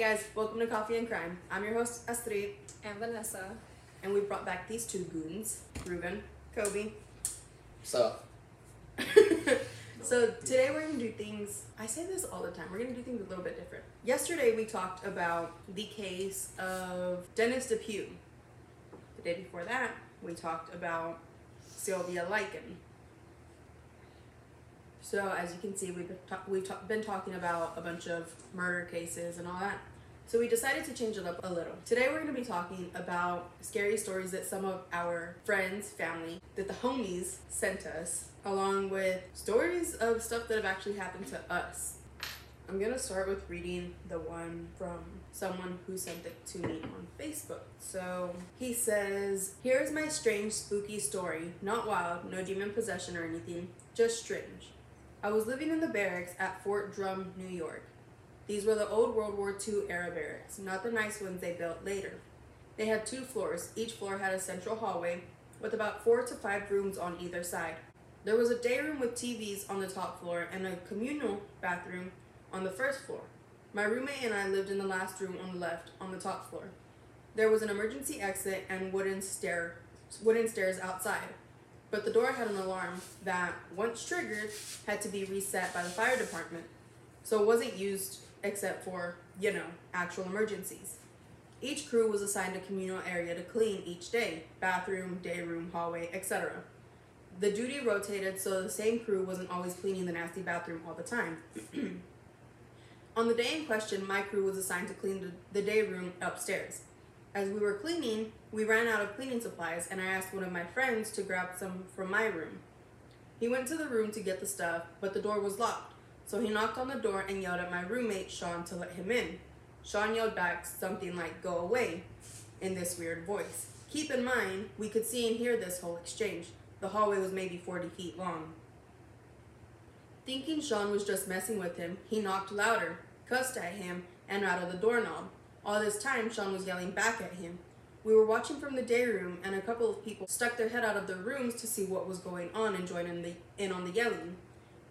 Hey guys, welcome to Coffee and Crime. I'm your host Astrid, and Vanessa. and we brought back these two goons, Ruben, Coby. So, so today we're gonna do things. I say this all the time. We're gonna do things a little bit different. Yesterday we talked about the case of Dennis Depew. The day before that, we talked about Sylvia Likens. So as you can see, we've been, ta- we've ta- been talking about a bunch of murder cases and all that. So we decided to change it up a little. Today we're to be talking about scary stories that some of our friends, family, that the homies sent us, along with stories of stuff that have actually happened to us. I'm to start with reading the one from someone who sent it to me on Facebook. So he says, Here's my strange, spooky story. Not wild, no demon possession or anything, just strange. I was living in the barracks at Fort Drum, New York. These were the old World War II era barracks, not the nice ones they built later. They had two floors. Each floor had a central hallway with about four to five rooms on either side. There was a day room with TVs on the top floor and a communal bathroom on the first floor. My roommate and I lived in the last room on the left on the top floor. There was an emergency exit and wooden stair wooden stairs outside. But the door had an alarm that, once triggered, had to be reset by the fire department. So it wasn't used except for, you know, actual emergencies. Each crew was assigned a communal area to clean each day bathroom, day room, hallway, etc. The duty rotated so the same crew wasn't always cleaning the nasty bathroom all the time. On the day in question, my crew was assigned to clean the, day room upstairs. As we were cleaning, we ran out of cleaning supplies, and I asked one of my friends to grab some from my room. He went to the room to get the stuff, but the door was locked, so he knocked on the door and yelled at my roommate, Sean, to let him in. Sean yelled back something like, Go away, in this weird voice. Keep in mind, we could see and hear this whole exchange. The hallway was maybe 40 feet long. Thinking Sean was just messing with him, he knocked louder, cussed at him, and rattled the doorknob. All this time, Sean was yelling back at him. We were watching from the day room, and a couple of people stuck their head out of their rooms to see what was going on and join in, the, in on the yelling.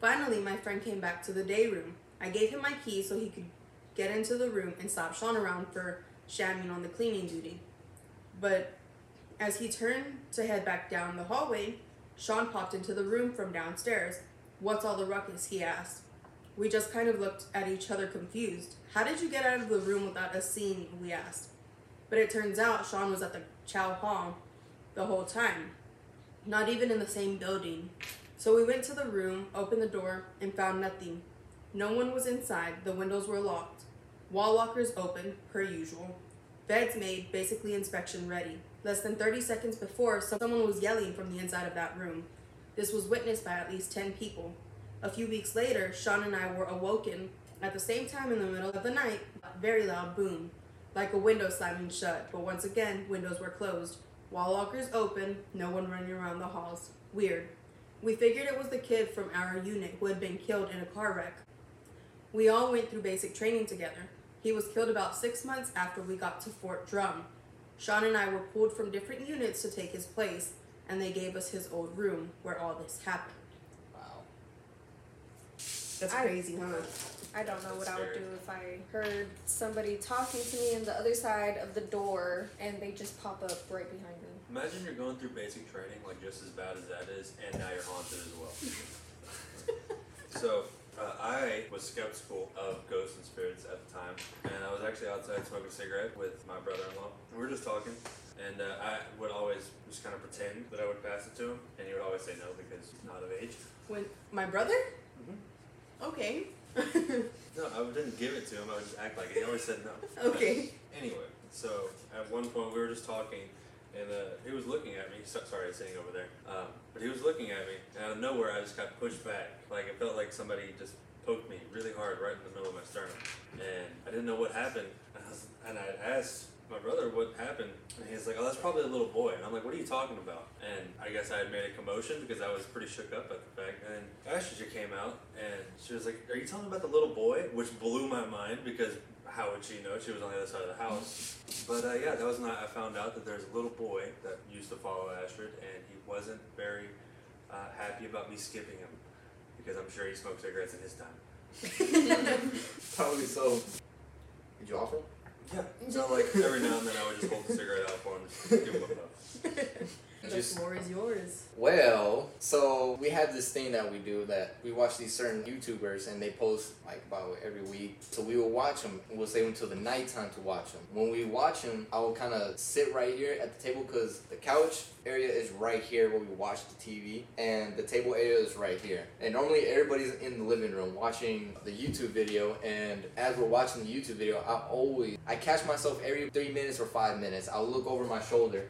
Finally, my friend came back to the day room. I gave him my key so he could get into the room and stop Sean around for shamming on the cleaning duty. But as he turned to head back down the hallway, Sean popped into the room from downstairs. What's all the ruckus? he asked. We just kind of looked at each other confused. How did you get out of the room without us seeing? We asked. But it turns out Sean was at the Chow Hall the whole time, not even in the same building. So we went to the room, opened the door, and found nothing. No one was inside, the windows were locked. Wall lockers open, per usual. Beds made, basically inspection ready. Less than 30 seconds before, someone was yelling from the inside of that room. This was witnessed by at least 10 people. A few weeks later, Sean and I were awoken at the same time in the middle of the night, very loud boom, like a window slamming shut, but once again, windows were closed. Wall lockers open, no one running around the halls. Weird. We figured it was the kid from our unit who had been killed in a car wreck. We all went through basic training together. He was killed about six months after we got to Fort Drum. Sean and I were pulled from different units to take his place, and they gave us his old room where all this happened. wow. That's I- crazy, huh? I don't know what That's I would do if I heard somebody talking to me on the other side of the door and they just pop up right behind me. Imagine you're going through basic training, like just as bad as that is, and now you're haunted as well. so, uh, I was skeptical of ghosts and spirits at the time, and I was actually outside smoking a cigarette with my brother-in-law. We were just talking, and uh, I would always just kind of pretend that I would pass it to him, and he would always say no because he's not of age. When my brother? Mhm. Okay. No, I didn't give it to him. I would just act like it. He always said no. okay. Anyway, so at one point we were just talking, and uh, he was looking at me. So, sorry, sitting over there. Um, but he was looking at me, and out of nowhere, I just got pushed back. Like it felt like somebody just poked me really hard right in the middle of my sternum, and I didn't know what happened. And I, was, and I asked my brother what happened, and he's like, "Oh, that's probably a little boy." And I'm like, "What are you talking about?" And I guess I had made a commotion because I was pretty shook up at the fact. And then Ashley came out, and she was like, "Are you telling me about the little boy?" Which blew my mind because how would she know? She was on the other side of the house. But uh, yeah, that was not. I found out that there's a little boy that used to follow Astrid, and he wasn't very uh, happy about me skipping him because I'm sure he smoked cigarettes in his time. Probably so. Did you offer? him? Yeah. So like every now and then I would just hold the cigarette out for him, just give him a puff. the Just- floor is yours. Well, so we have this thing that we do that we watch these certain YouTubers and they post like about every week. So we will watch them we'll save them till the nighttime to watch them. When we watch them, I will kind of sit right here at the table because the couch area is right here where we watch the TV and the table area is right here. And normally everybody's in the living room watching the YouTube video and as we're watching the YouTube video, I always I catch myself every 3 minutes or 5 minutes. I'll look over my shoulder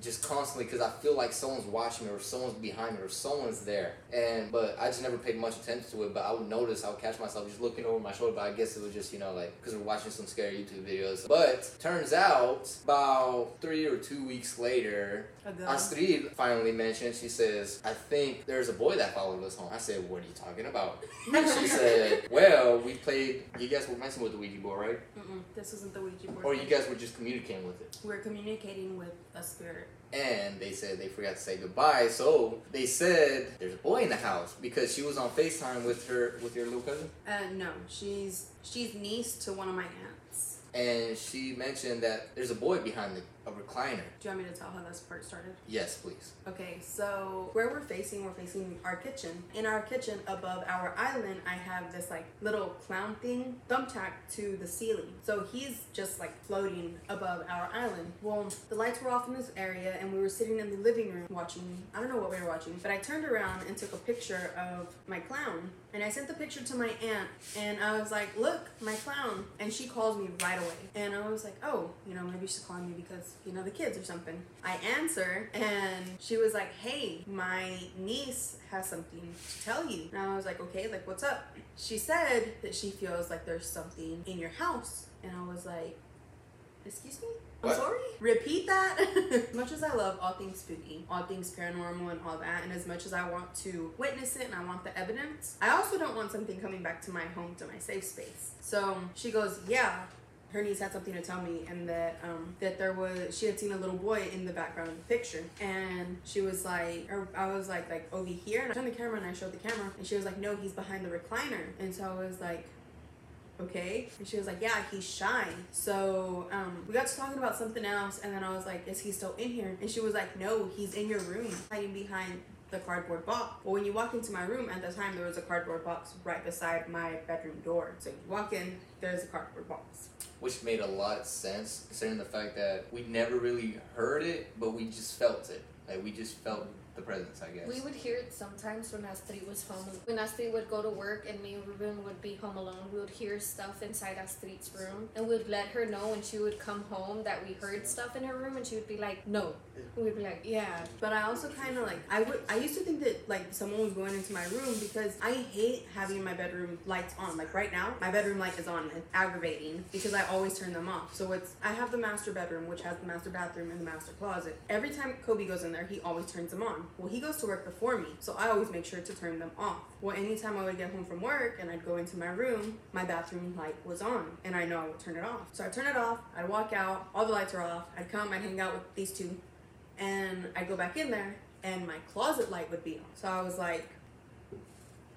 just constantly because I feel like someone's watching me or someone's behind me or someone's there. And but I just never paid much attention to it. But I would notice, I would catch myself just looking over my shoulder. But I guess it was just you know like because we're watching some scary YouTube videos. But turns out about three or two weeks later. Astrid finally mentioned. She says, "I think there's a boy that followed us home." I said, "What are you talking about?" she said, "Well, we played. You guys were messing with the Ouija board, right? Mm-mm, this isn't the Ouija board. Or you guys were just communicating with it?" We're communicating with a spirit. And they said they forgot to say goodbye. So they said there's a boy in the house because she was on Facetime with her with your little cousin, Uh, no, she's she's niece to one of my aunts. and she mentioned that there's a boy behind the, a recliner. Do you want me to tell how this part started? Yes, please. Okay, so where we're facing, we're facing our kitchen. In our kitchen, above our island, I have this like little clown thing thumbtacked to the ceiling. So he's just like floating above our island. Well, the lights were off in this area, and we were sitting in the living room watching. I don't know what we were watching, but I turned around and took a picture of my clown. And I sent the picture to my aunt, and I was like, "Look, my clown!" And she calls me right away. And I was like, "Oh, you know, maybe she's calling me because you know the kids or something." I answer, and she was like, "Hey, my niece has something to tell you." And I was like, "Okay, like what's up?" She said that she feels like there's something in your house, and I was like, "Excuse me." I'm What? sorry. Repeat that. as much as I love all things spooky, all things paranormal, and all that, and as much as I want to witness it and I want the evidence, I also don't want something coming back to my home, to my safe space. So she goes, "Yeah, her niece had something to tell me and that um that there was she had seen a little boy in the background of the picture. And she was like or I was like like over here. And I turned the camera and I showed the camera. And she was like no he's behind the recliner. And so I was like okay. And she was like yeah he's shy. So um we got to talking about something else. And then I was like is he still in here? And she was like no he's in your room hiding behind the cardboard box. Well, when you walk into my room, at the time there was a cardboard box right beside my bedroom door. So you walk in, there's a cardboard box. Which made a lot of sense considering the fact that we never really heard it, but we just felt it. Like we just felt the presence, I guess. We would hear it sometimes when Astrid was home. When Astrid would go to work and me and Ruben would be home alone, we would hear stuff inside Astrid's room and we'd let her know when she would come home that we heard stuff in her room and she would be like, no. And we'd be like, Yeah, but I also kind of like I would I used to think that like someone was going into my room because I hate having my bedroom lights on. Like right now, my bedroom light is on. It's aggravating because I always turn them off. So it's I have the master bedroom, which has the master bathroom and the master closet. Every time Coby goes in there, he always turns them on. Well, he goes to work before me, so I always make sure to turn them off. Well, anytime I would get home from work and I'd go into my room, my bathroom light was on, and I know I would turn it off. So I turn it off. I'd walk out. All the lights are off. I'd come. I'd hang out with these two and I'd go back in there, and my closet light would be on. So I was like,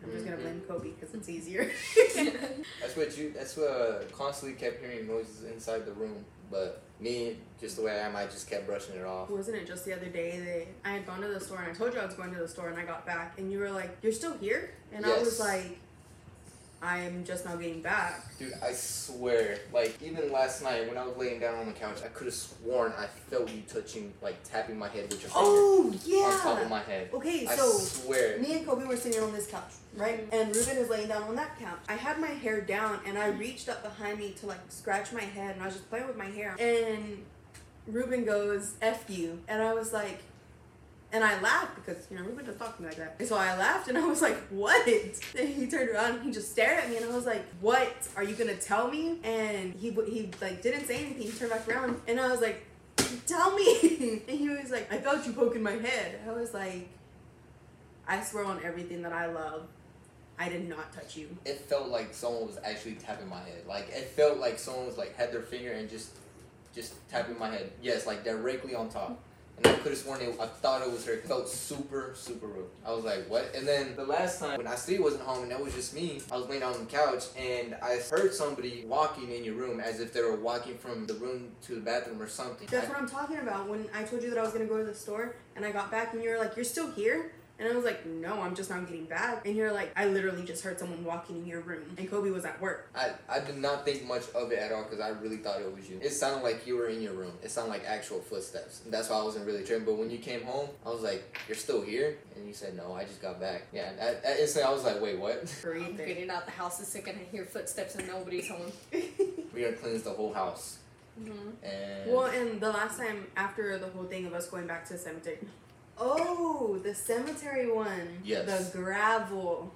I'm just gonna blame Coby because it's easier. That's what you. That's what uh, constantly kept hearing noises inside the room. But me, just the way I am, I just kept brushing it off. Wasn't it just the other day that I had gone to the store and I told you I was going to the store and I got back and you were like, "You're still here?" And I was like, "I'm just now getting back." Dude, I swear, like even last night when I was laying down on the couch, I could have sworn I felt you touching, like tapping my head with your finger Oh on top of my head. Okay, I so swear. me and Coby were sitting on this couch, right? Mm-hmm. And Ruben is laying down on that couch. I had my hair down and I reached up behind me to like scratch my head and I was just playing with my hair. And Ruben goes, F you. And I was like, and I laughed because, you know, Ruben doesn't talk to me like that. And so I laughed and I was like, what? He turned around and he just stared at me and I was like, what? Are you gonna tell me? And he, he like didn't say anything. He turned back around and I was like, tell me. and he was like, I felt you poking my head. I was like, I swear on everything that I love, I did not touch you. It felt like someone was actually tapping my head. Like it felt like someone was like had their finger and just, just tapping my head. Yes, like directly on top. And I could have sworn it. I thought it was her. It felt super, super rude. I was like, what? And then the last time when Astrid wasn't home and that was just me, I was laying on the couch and I heard somebody walking in your room as if they were walking from the room to the bathroom or something. That's what I'm talking about. When I told you that I was gonna go to the store and I got back and you were like, "You're still here." And I was like, no, I'm just not getting back. And you're like, I literally just heard someone walking in your room. And Coby was at work. I, I did not think much of it at all because I really thought it was you. It sounded like you were in your room. It sounded like actual footsteps. And that's why I wasn't really tripping. But when you came home, I was like, You're still here? And you said, No, I just got back. Yeah, and at, at instantly I was like, Wait, what? Breathe I'm getting out the house the second I hear footsteps and nobody's home. We're gonna cleanse the whole house. hmm And Well, and the last time after the whole thing of us going back to the cemetery. Oh, the cemetery one. Yes. The gravel.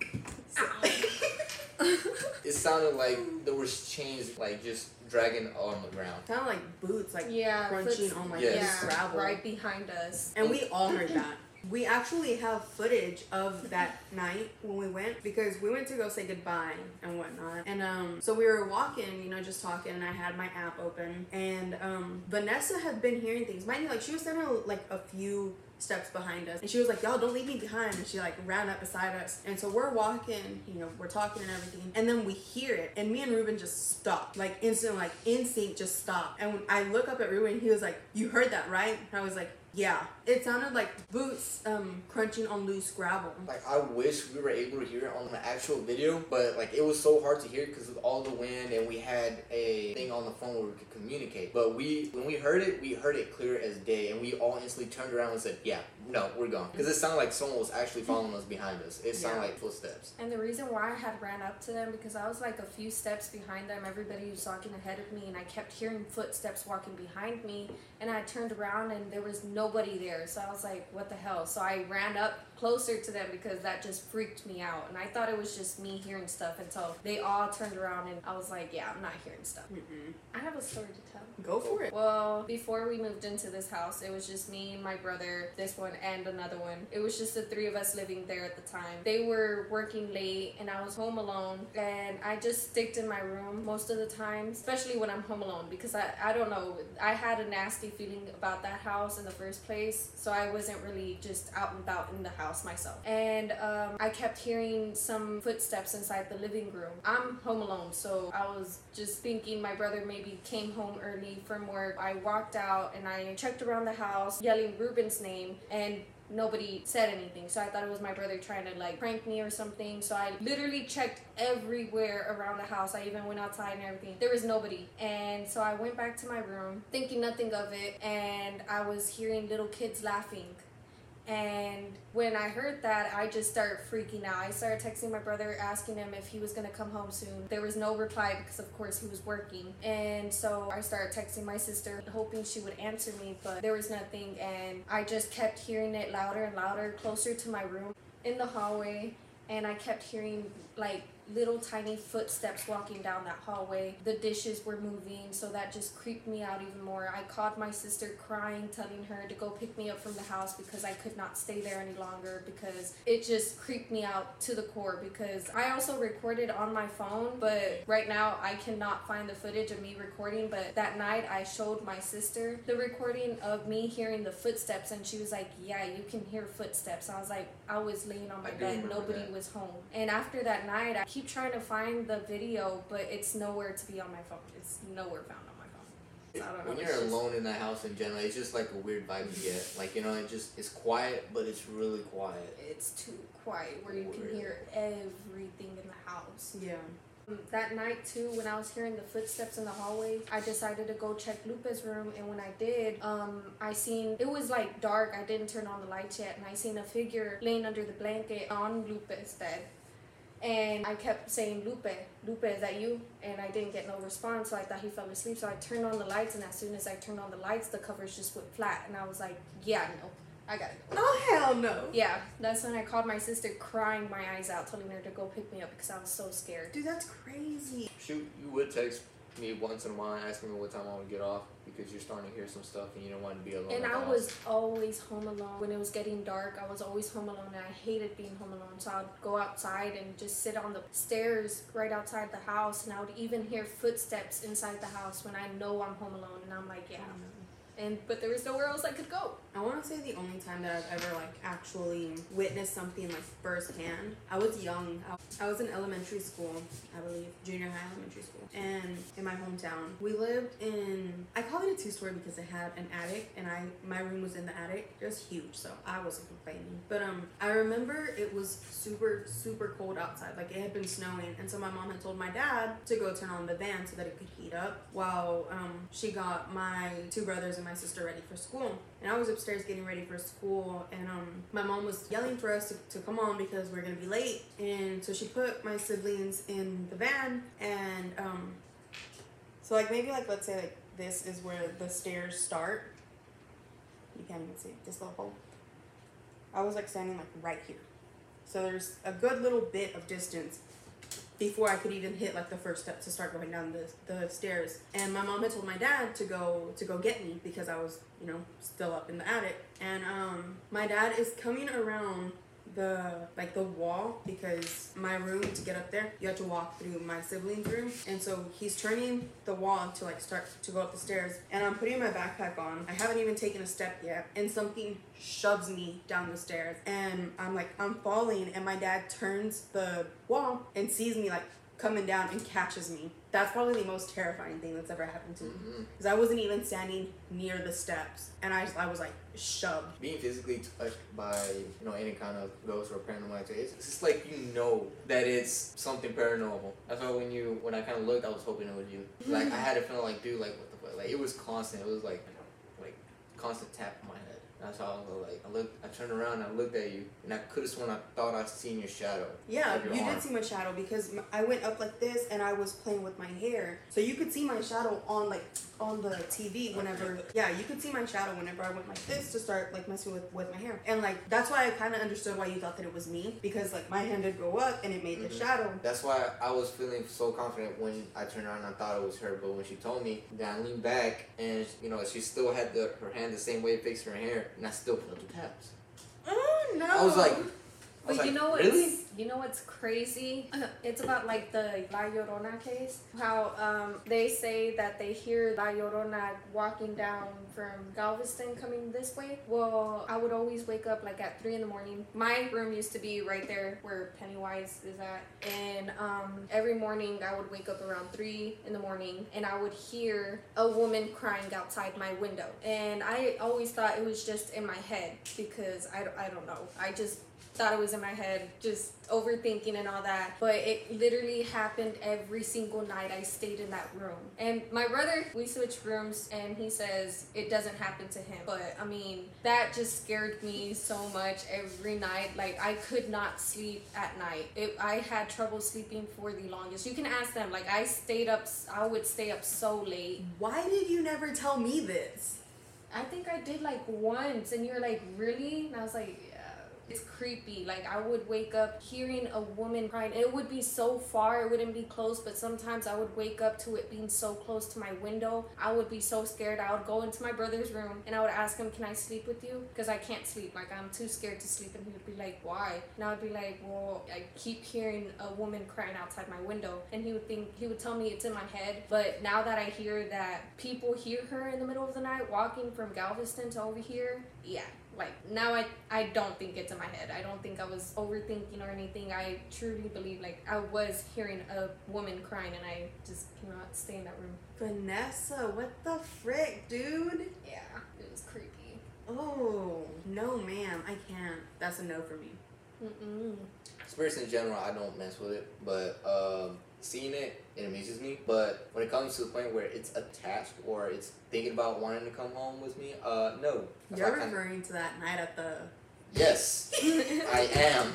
it sounded like there was chains like just dragging on the ground. Sounded like boots, like yeah, crunching on like Yes. yeah, gravel. right behind us. And we all heard that. We actually have footage of that night when we went because we went to go say goodbye and whatnot. And um, so we were walking, you know, just talking, and I had my app open. And um, Vanessa had been hearing things. Mind you, like she was standing like a few steps behind us, and she was like, "Y'all don't leave me behind." And she like ran up beside us, and so we're walking, you know, we're talking and everything, and then we hear it, and me and Ruben just stopped, like instant, like instinct, just stopped. And I look up at Ruben, he was like, "You heard that, right?" And I was like. Yeah, it sounded like boots um, crunching on loose gravel. Like I wish we were able to hear it on the actual video, but like it was so hard to hear because of all the wind, and we had a thing on the phone where we could communicate. But we, when we heard it, we heard it clear as day, and we all instantly turned around and said, "Yeah, no, we're gone," because it sounded like someone was actually following us behind us. It sounded Yeah. like footsteps. And the reason why I had ran up to them because I was like a few steps behind them. Everybody was walking ahead of me, and I kept hearing footsteps walking behind me. And I turned around, and there was nobody there. So I was like, "What the hell?" So I ran up closer to them because that just freaked me out. And I thought it was just me hearing stuff until they all turned around, and I was like, "Yeah, I'm not hearing stuff." Mm-mm. I have a story to tell. Go for it. Well, before we moved into this house, it was just me, my brother, this one, and another one. It was just the three of us living there at the time. They were working late, and I was home alone, and I just sticked in my room most of the time, especially when I'm home alone, because I, I don't know, I had a nasty feeling about that house in the first place, so I wasn't really just out and about in the house myself. And um, I kept hearing some footsteps inside the living room. I'm home alone, so I was just thinking my brother maybe came home early from work. I walked out and I checked around the house, yelling Ruben's name, and nobody said anything. So I thought it was my brother trying to like prank me or something. So I literally checked everywhere around the house. I even went outside and everything. There was nobody. And so I went back to my room thinking nothing of it and I was hearing little kids laughing. And when I heard that, I just started freaking out. I started texting my brother, asking him if he was gonna come home soon. There was no reply because, of course, he was working. And so I started texting my sister, hoping she would answer me, but there was nothing. And I just kept hearing it louder and louder, closer to my room in the hallway. And I kept hearing like little tiny footsteps walking down that hallway. The dishes were moving, so that just creeped me out even more. I called my sister crying, telling her to go pick me up from the house because I could not stay there any longer because it just creeped me out to the core because I also recorded on my phone, but right now I cannot find the footage of me recording, but that night I showed my sister the recording of me hearing the footsteps and she was like, "Yeah, you can hear footsteps." I was like, I was laying on my I bed, nobody that. was home. And after that night, I keep trying to find the video, but it's nowhere to be on my phone. It's nowhere found on my phone. I don't know. When you're just- alone in that house in general, it's just like a weird vibe you get. Like you know, it just it's quiet, but it's really quiet. It's too quiet where you can hear everything in the house. Yeah. Um, That night too, when I was hearing the footsteps in the hallway, I decided to go check Lupe's room, and when I did, um, I seen it was like dark. I didn't turn on the lights yet, and I seen a figure laying under the blanket on Lupe's bed. And I kept saying, Lupe, Lupe, is that you? And I didn't get no response, so I thought he fell asleep. So I turned on the lights, and as soon as I turned on the lights, the covers just went flat. And I was like, yeah, no, I gotta go. Oh hell no. Yeah, that's when I called my sister, crying my eyes out, telling her to go pick me up because I was so scared. Dude, that's crazy. Shoot, you would text me once in a while asking me what time I would get off because you're starting to hear some stuff and you don't want to be alone. And I was always home alone. When it was getting dark, I was always home alone and I hated being home alone. So I'd go outside and just sit on the stairs right outside the house and I would even hear footsteps inside the house when I know I'm home alone and I'm like, yeah, mm-hmm. and but there was nowhere else I could go. I want to say the only time that I've ever like actually witnessed something like firsthand. I was young. I, was in elementary school, I believe, junior high elementary school, and in my hometown, we lived in. I call it a two-story because it had an attic, and I my room was in the attic. It was huge, so I wasn't complaining. But um, I remember it was super super cold outside. Like it had been snowing, and so my mom had told my dad to go turn on the fan so that it could heat up while um she got my two brothers and my sister ready for school. And I was upstairs getting ready for school, and um, my mom was yelling for us to, to come on because we're gonna be late. And so she put my siblings in the van, and um, so like maybe like let's say like this is where the stairs start. You can't even see this little hole. I was like standing like right here, so there's a good little bit of distance before I could even hit like the first step to start going down the, the stairs. And my mom had told my dad to go to go get me because I was, you know, still up in the attic. And um my dad is coming around the like the wall because my room to get up there you have to walk through my siblings room. And so he's turning the wall to like start to go up the stairs. And i'm putting my backpack on. I haven't even taken a step yet. And something shoves me down the stairs. And i'm like i'm falling. And my dad turns the wall and sees me like coming down and catches me that's probably the most terrifying thing that's ever happened to me Mhm. because i wasn't even standing near the steps and i, I was like shoved being physically touched by you know any kind of ghost or paranormal activity, it's, it's just like you know that it's something paranormal. That's why when you when I kind of looked, I was hoping it was you. Like I had a feeling like, dude, like what the fuck? Like it was constant. It was like like constant tap on my head. That's how I was like. I looked. I turned around. and I looked at you, and I could have sworn I thought I seen your shadow. Yeah, your you arm. did see my shadow because I went up like this and I was playing with my hair, so you could see my shadow on like on the TV whenever. Yeah, you could see my shadow whenever I went like this to start like messing with with my hair, and like that's why I kind of understood why you thought that it was me because like my hand did go up and it made the Mhm. shadow. That's why I was feeling so confident when I turned around and I thought it was her. But when she told me, then I leaned back and you know she still had the her hand the same way fixing her hair, and I still felt the taps. Oh no! I was like, I was But you know what's really? you know what's crazy? It's about like the La Llorona case. How um, they say that they hear La Llorona walking down from Galveston coming this way. Well, I would always wake up like at three in the morning. My room used to be right there where Pennywise is at, and um, every morning I would wake up around three in the morning, and I would hear a woman crying outside my window. And I always thought it was just in my head because I, I don't know. I just thought it was in my head, just overthinking and all that. But it literally happened every single night I stayed in that room. And my brother, we switched rooms, and he says it doesn't happen to him. But I mean, that just scared me so much every night. Like I could not sleep at night. It, I had trouble sleeping for the longest. You can ask them. Like I stayed up, I would stay up so late. Why did you never tell me this? I think I did like once, and you're like, really? And I was like. It's creepy. Like I would wake up hearing a woman crying. It would be so far, it wouldn't be close, but sometimes I would wake up to it being so close to my window. I would be so scared. I would go into my brother's room and I would ask him, "Can I sleep with you?" Because I can't sleep. Like I'm too scared to sleep. And he would be like, "Why?" And I would be like, "Well, I keep hearing a woman crying outside my window." And he would think he would tell me it's in my head. But now that I hear that people hear her in the middle of the night walking from Galveston to over here, yeah, like now I I don't think it's in my head. I don't think I was overthinking or anything. I truly believe like I was hearing a woman crying and I just cannot stay in that room. Vanessa, what the frick, dude? Yeah, it was creepy. Oh no, ma'am, I can't. That's a no for me. Mm-mm. Spirits in general, I don't mess with it, but um, seeing it, it amuses me. But when it comes to the point where it's attached or it's thinking about wanting to come home with me, uh, no. You're referring to that night at the. yes, I am.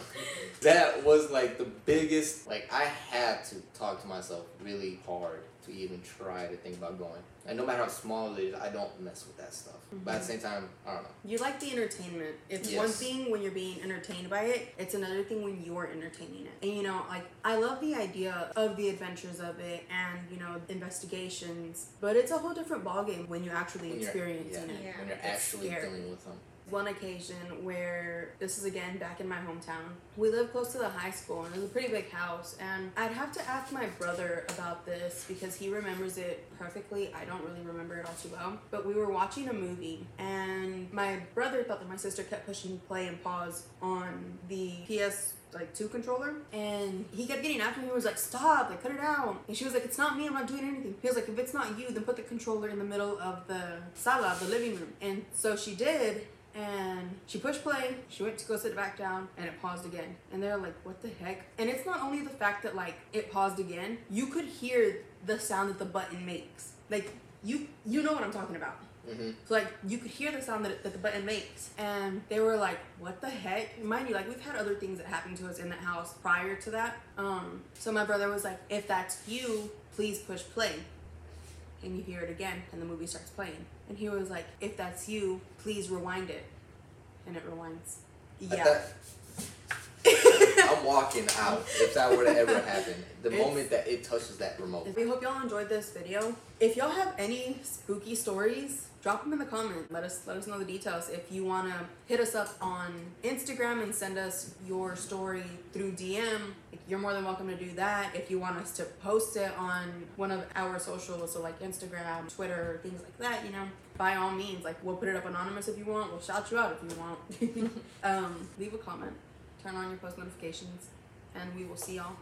That was like the biggest. Like I had to talk to myself really hard to even try to think about going. And no matter how small it is, I don't mess with that stuff. But at the mm-hmm. same time, I don't know. You like the entertainment. It's one thing when you're being entertained by it, it's another thing when you're entertaining it. And you know, like, I love the idea of the adventures of it and, you know, investigations, but it's a whole different ballgame when you're actually When you're- experiencing yeah, it. Yeah, when you're it's actually scary. dealing with them. One occasion where this is again back in my hometown. We live close to the high school and it was a pretty big house. And I'd have to ask my brother about this because he remembers it perfectly. I don't really remember it all too well. But we were watching a movie and my brother thought that my sister kept pushing play and pause on the PS like two controller and he kept getting after me he was like stop like cut it out and she was like it's not me i'm not doing anything he was like if it's not you then put the controller in the middle of the sala the living room and so she did and she pushed play she went to go sit back down and it paused again and they're like what the heck and it's not only the fact that like it paused again you could hear the sound that the button makes like you you know what i'm talking about Mm-hmm. so like you could hear the sound that, that the button makes, and they were like, "What the heck?" Mind you, like we've had other things that happened to us in that house prior to that. Um, so my brother was like, "If that's you, please push play." And you hear it again, and the movie starts playing. And he was like, "If that's you, please rewind it," and it rewinds. Yeah. I'm walking out if that were to ever happen. The It's- moment that it touches that remote. We hope y'all enjoyed this video. If y'all have any spooky stories, drop them in the comment. Let us let us know the details. If you wanna hit us up on Instagram and send us your story through DM, you're more than welcome to do that. If you want us to post it on one of our socials, so like Instagram, Twitter, things like that, you know, by all means, like we'll put it up anonymous if you want. We'll shout you out if you want. um, leave a comment, turn on your post notifications, and we will see y'all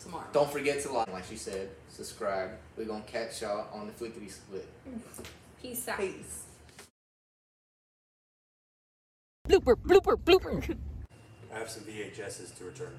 tomorrow. Don't forget to like, like she said, subscribe. We're gonna catch y'all on the flickety split. Peace out. Peace. Blooper, blooper, blooper. I have some VHSs to return.